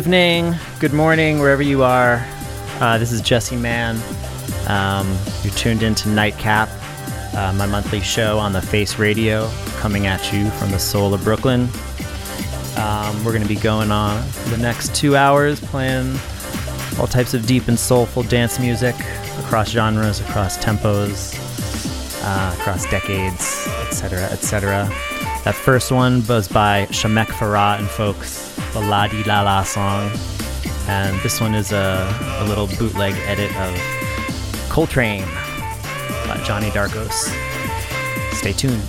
Evening, good morning, wherever you are. Uh, this is Jesse Mann. Um, you're tuned into Nightcap, uh, my monthly show on the Face Radio, coming at you from the soul of Brooklyn. Um, we're going to be going on the next two hours playing all types of deep and soulful dance music across genres, across tempos, uh, across decades, etc., etc. That first one was by Shamek Farrah and folks the La Di La La song. And this one is a, a little bootleg edit of Coltrane by Johnny Darkos. Stay tuned.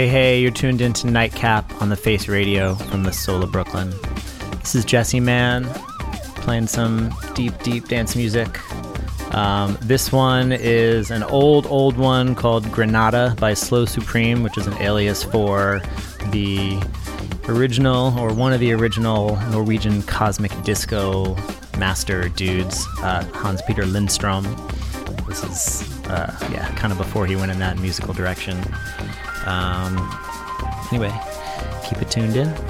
Hey, hey, you're tuned into Nightcap on the Face Radio from the Soul of Brooklyn. This is Jesse Mann playing some deep, deep dance music. Um, this one is an old, old one called Granada by Slow Supreme, which is an alias for the original or one of the original Norwegian cosmic disco master dudes, uh, Hans Peter Lindstrom. This is, uh, yeah, kind of before he went in that musical direction. Um, anyway, keep it tuned in.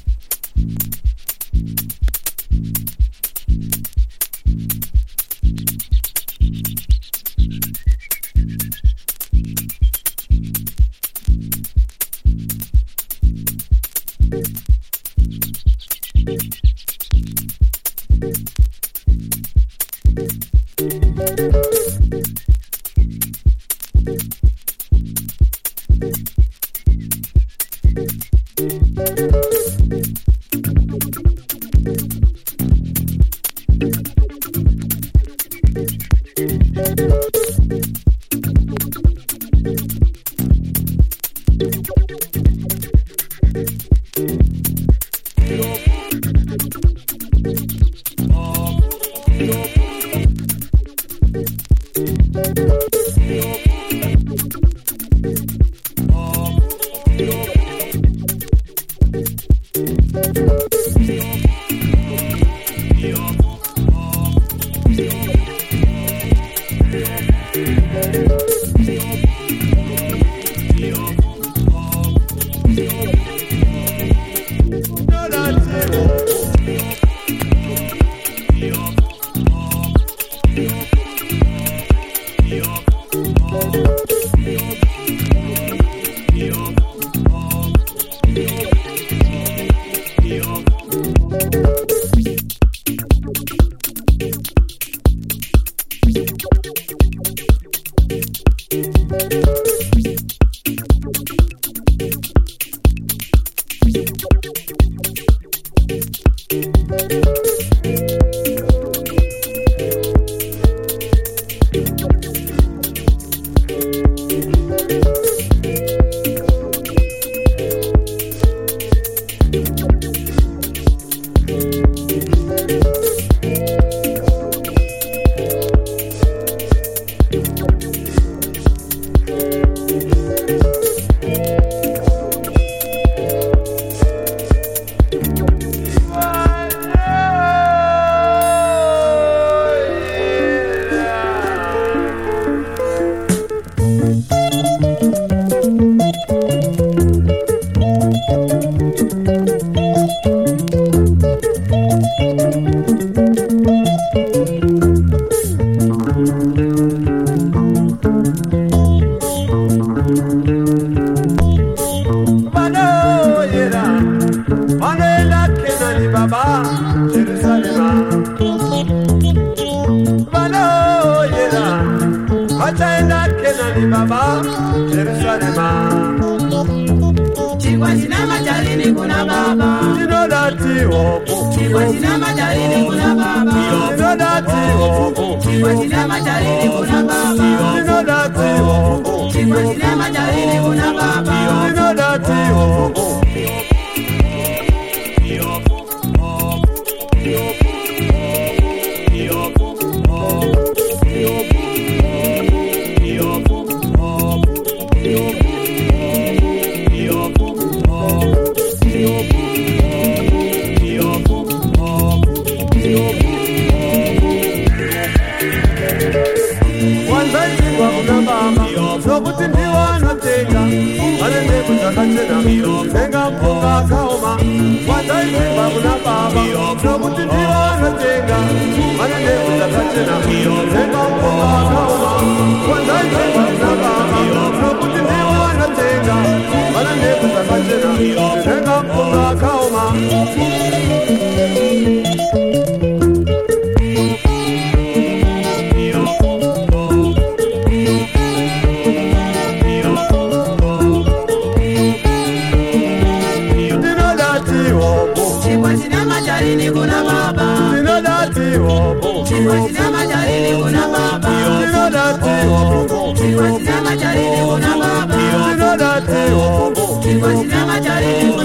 Hare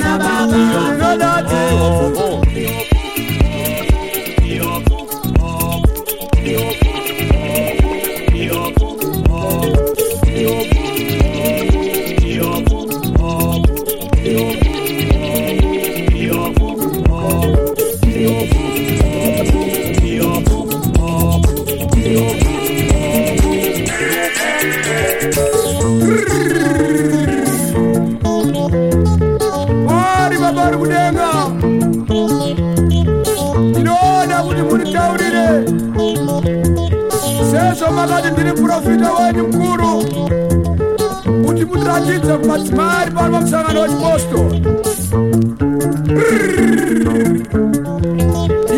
kuratidza kumadzimai pano pamusangano wechipostori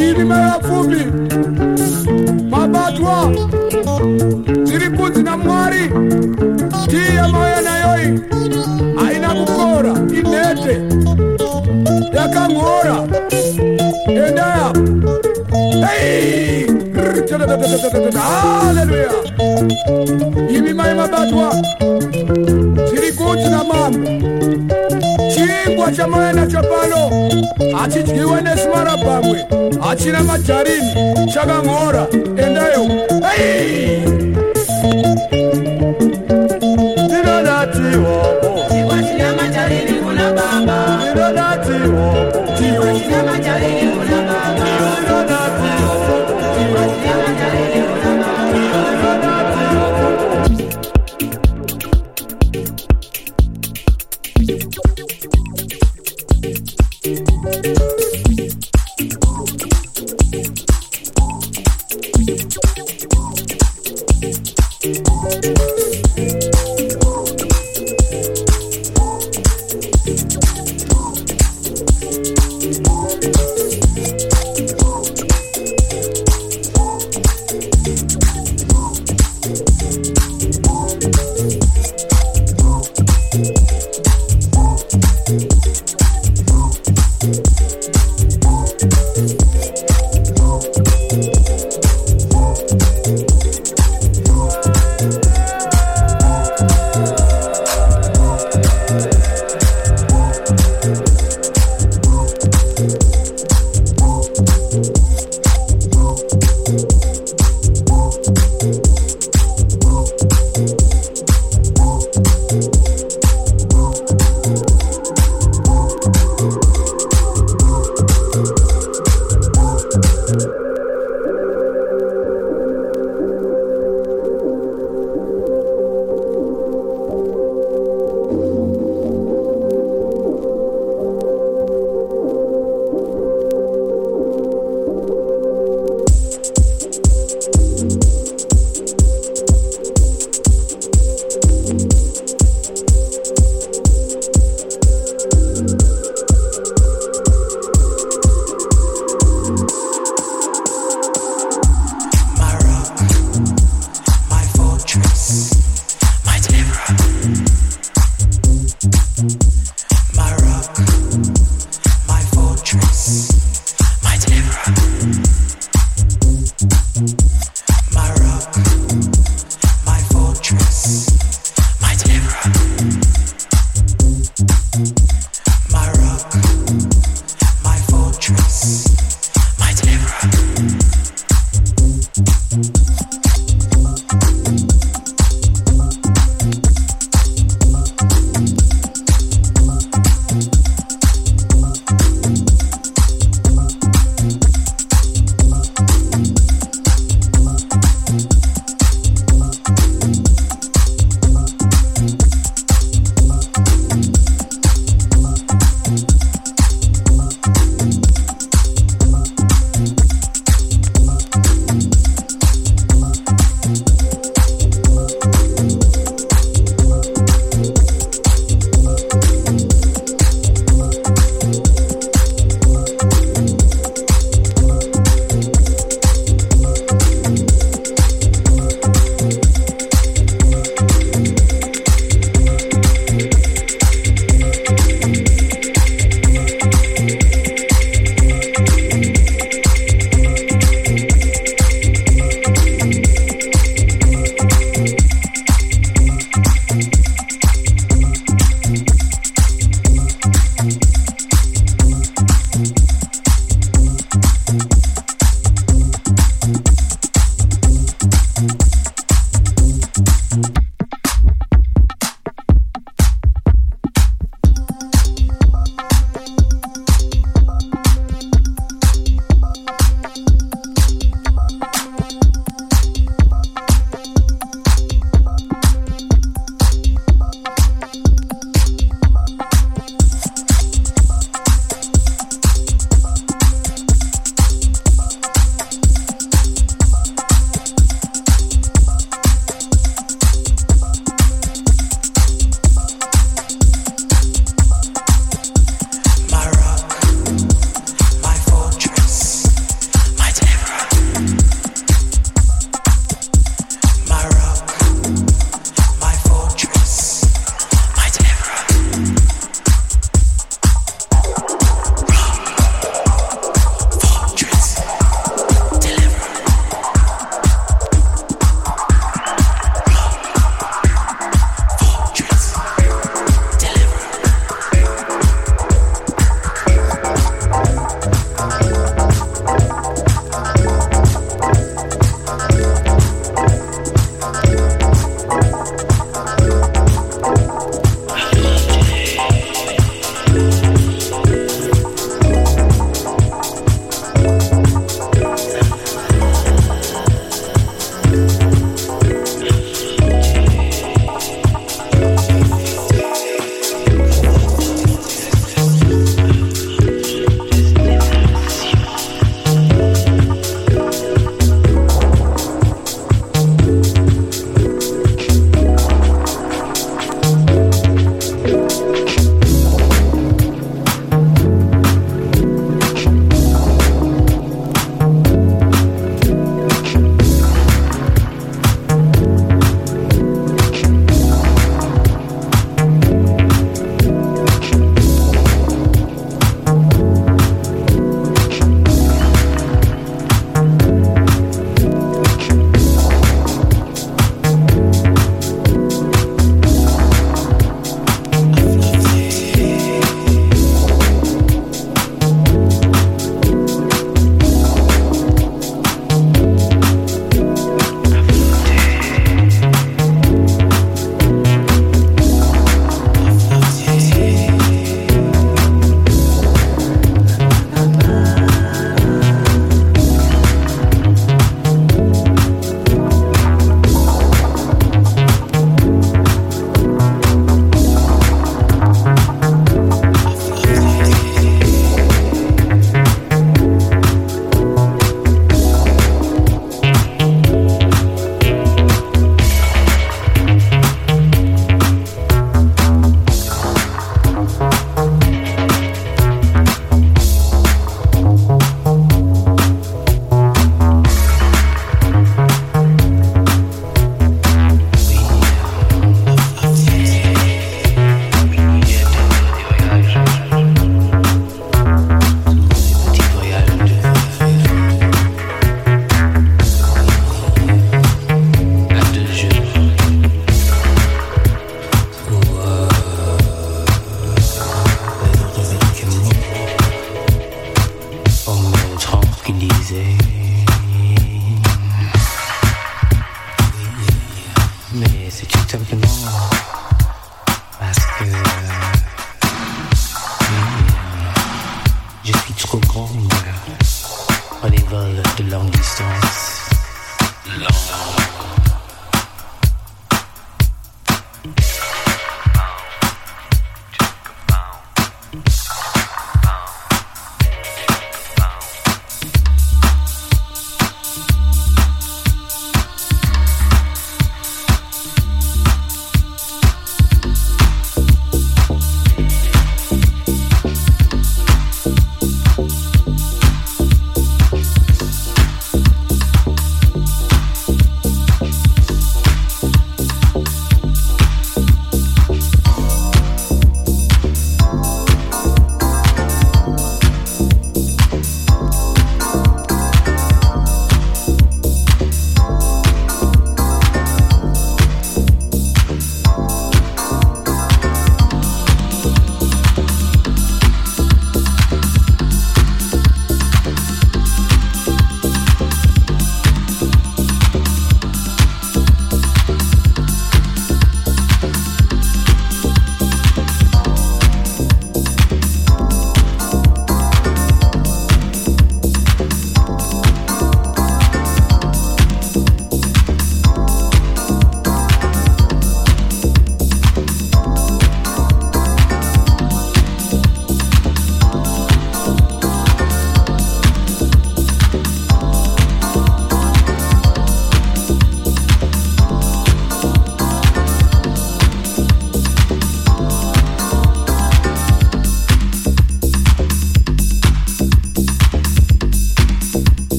imi mevapfumi mabatwa dziri kunzi namwari tii yamauya nayoyi haina kukora inhete yakanghora endaya haleluya imi mai mabatwa chemwana chepano hachidyiwe nesimarabhangwe hachina majarini. Chakanghora endayo. Tinodatiwopo tinodatiwopo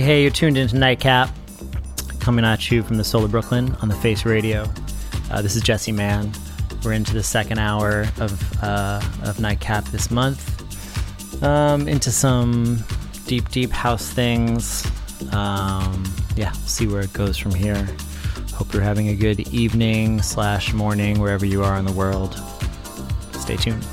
Hey, you're tuned into Nightcap, coming at you from the Soul of Brooklyn on the Face Radio. Uh, this is Jesse Mann. We're into the second hour of, uh, of Nightcap this month. Um, into some deep, deep house things. Um, yeah, see where it goes from here. Hope you're having a good evening slash morning wherever you are in the world. Stay tuned.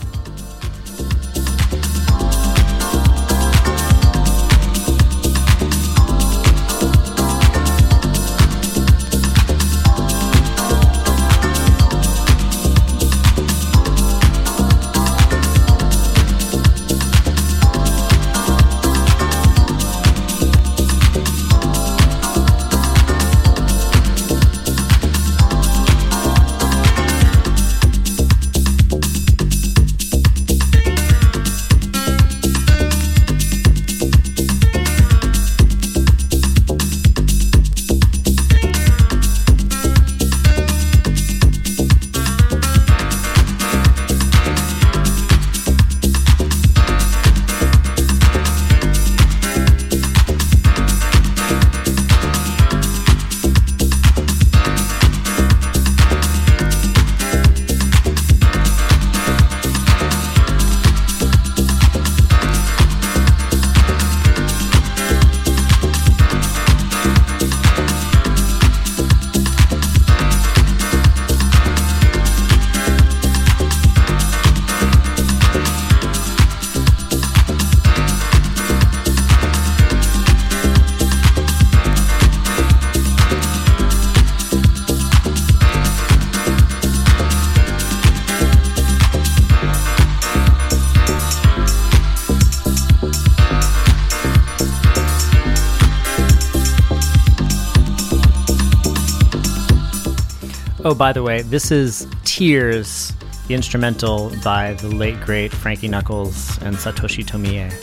Oh, by the way, this is Tears, the instrumental by the late great Frankie Knuckles and Satoshi Tomiie.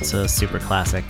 It's a super classic.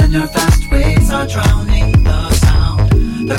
and your fast ways are drowning the sound. The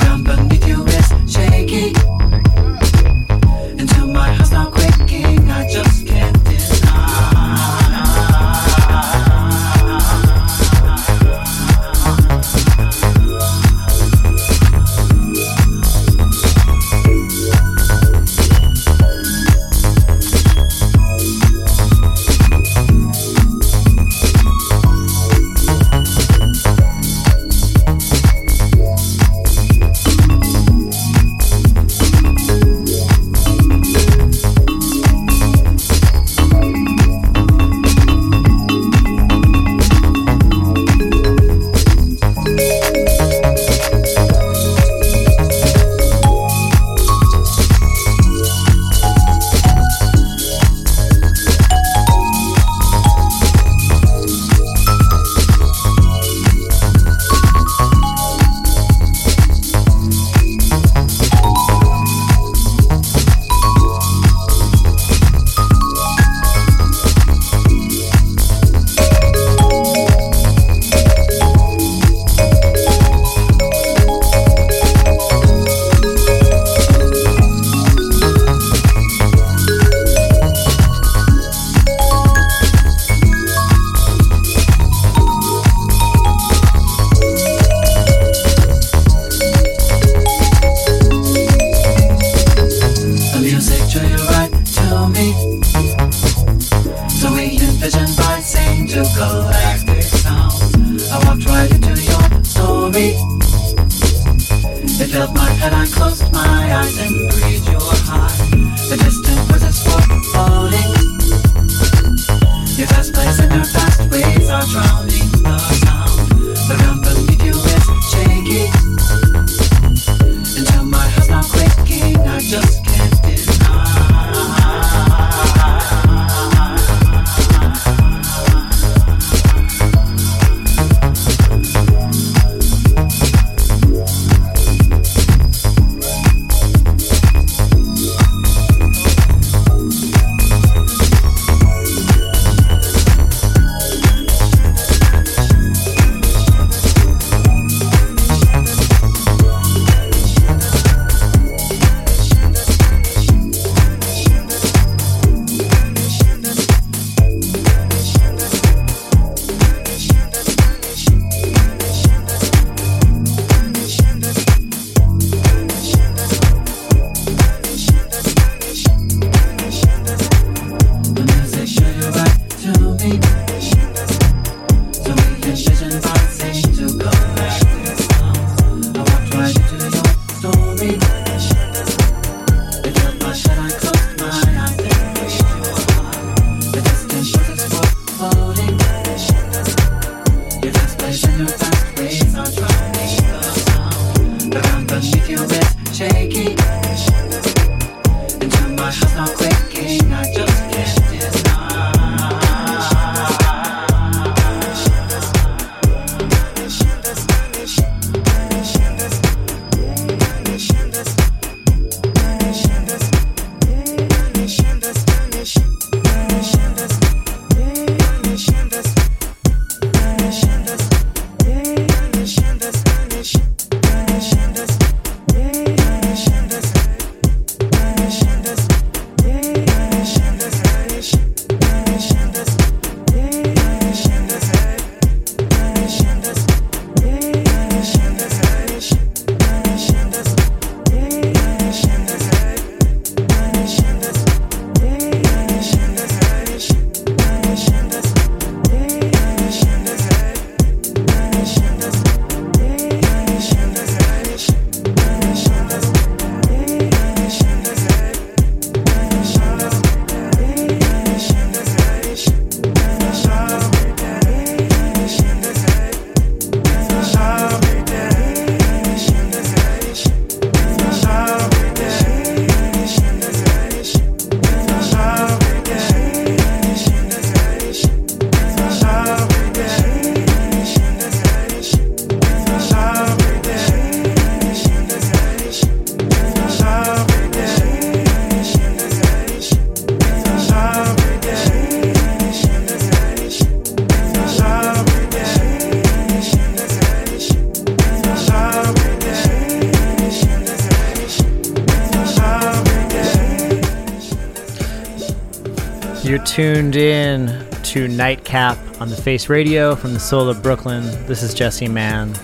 on the Face Radio from the soul of Brooklyn. This is Jesse Mann.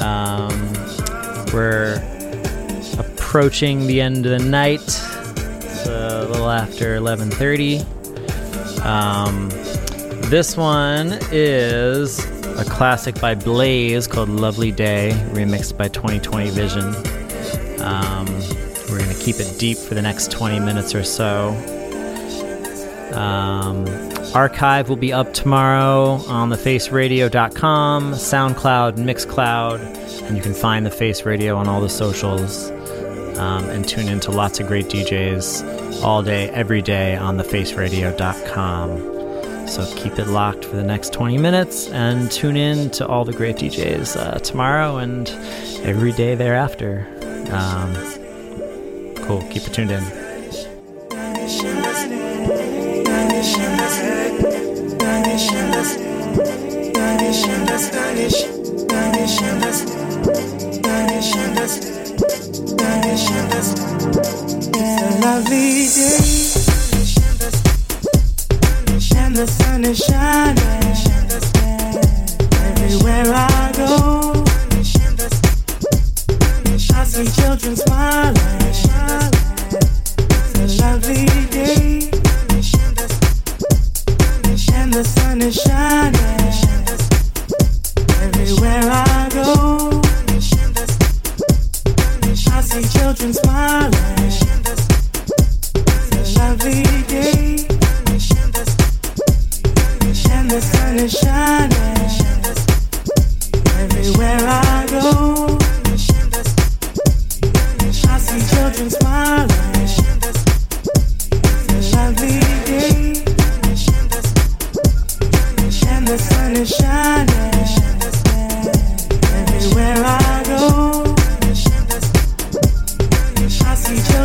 Um, we're approaching the end of the night. It's a little after 11:30. Um, this one is a classic by Blaze called "Lovely Day," remixed by 2020 Vision. Um, we're gonna keep it deep for the next 20 minutes or so. Um, archive will be up tomorrow on thefaceradio.com, SoundCloud, Mixcloud, and you can find the Face Radio on all the socials. Um, and tune into lots of great DJs all day, every day on thefaceradio.com. So keep it locked for the next 20 minutes and tune in to all the great DJs uh, tomorrow and every day thereafter. Um, cool. Keep it tuned in.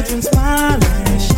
Children smiling.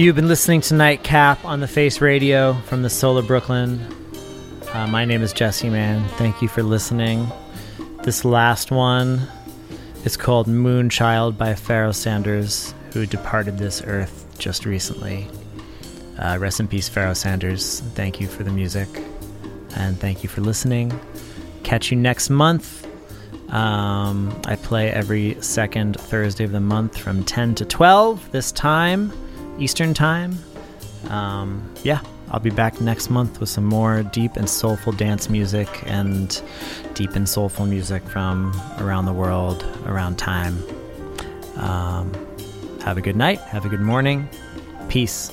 You've been listening to Nightcap on the Face Radio from the Soul of Brooklyn. Uh, my name is Jesse Mann. Thank you for listening. This last one is called Moonchild by Pharoah Sanders, who departed this earth just recently. Uh, rest in peace, Pharoah Sanders. Thank you for the music. And thank you for listening. Catch you next month. Um, I play every second Thursday of the month from 10 to 12 this time, Eastern Time. Um, yeah, I'll be back next month with some more deep and soulful dance music and deep and soulful music from around the world, around time. Um, have a good night. Have a good morning. Peace.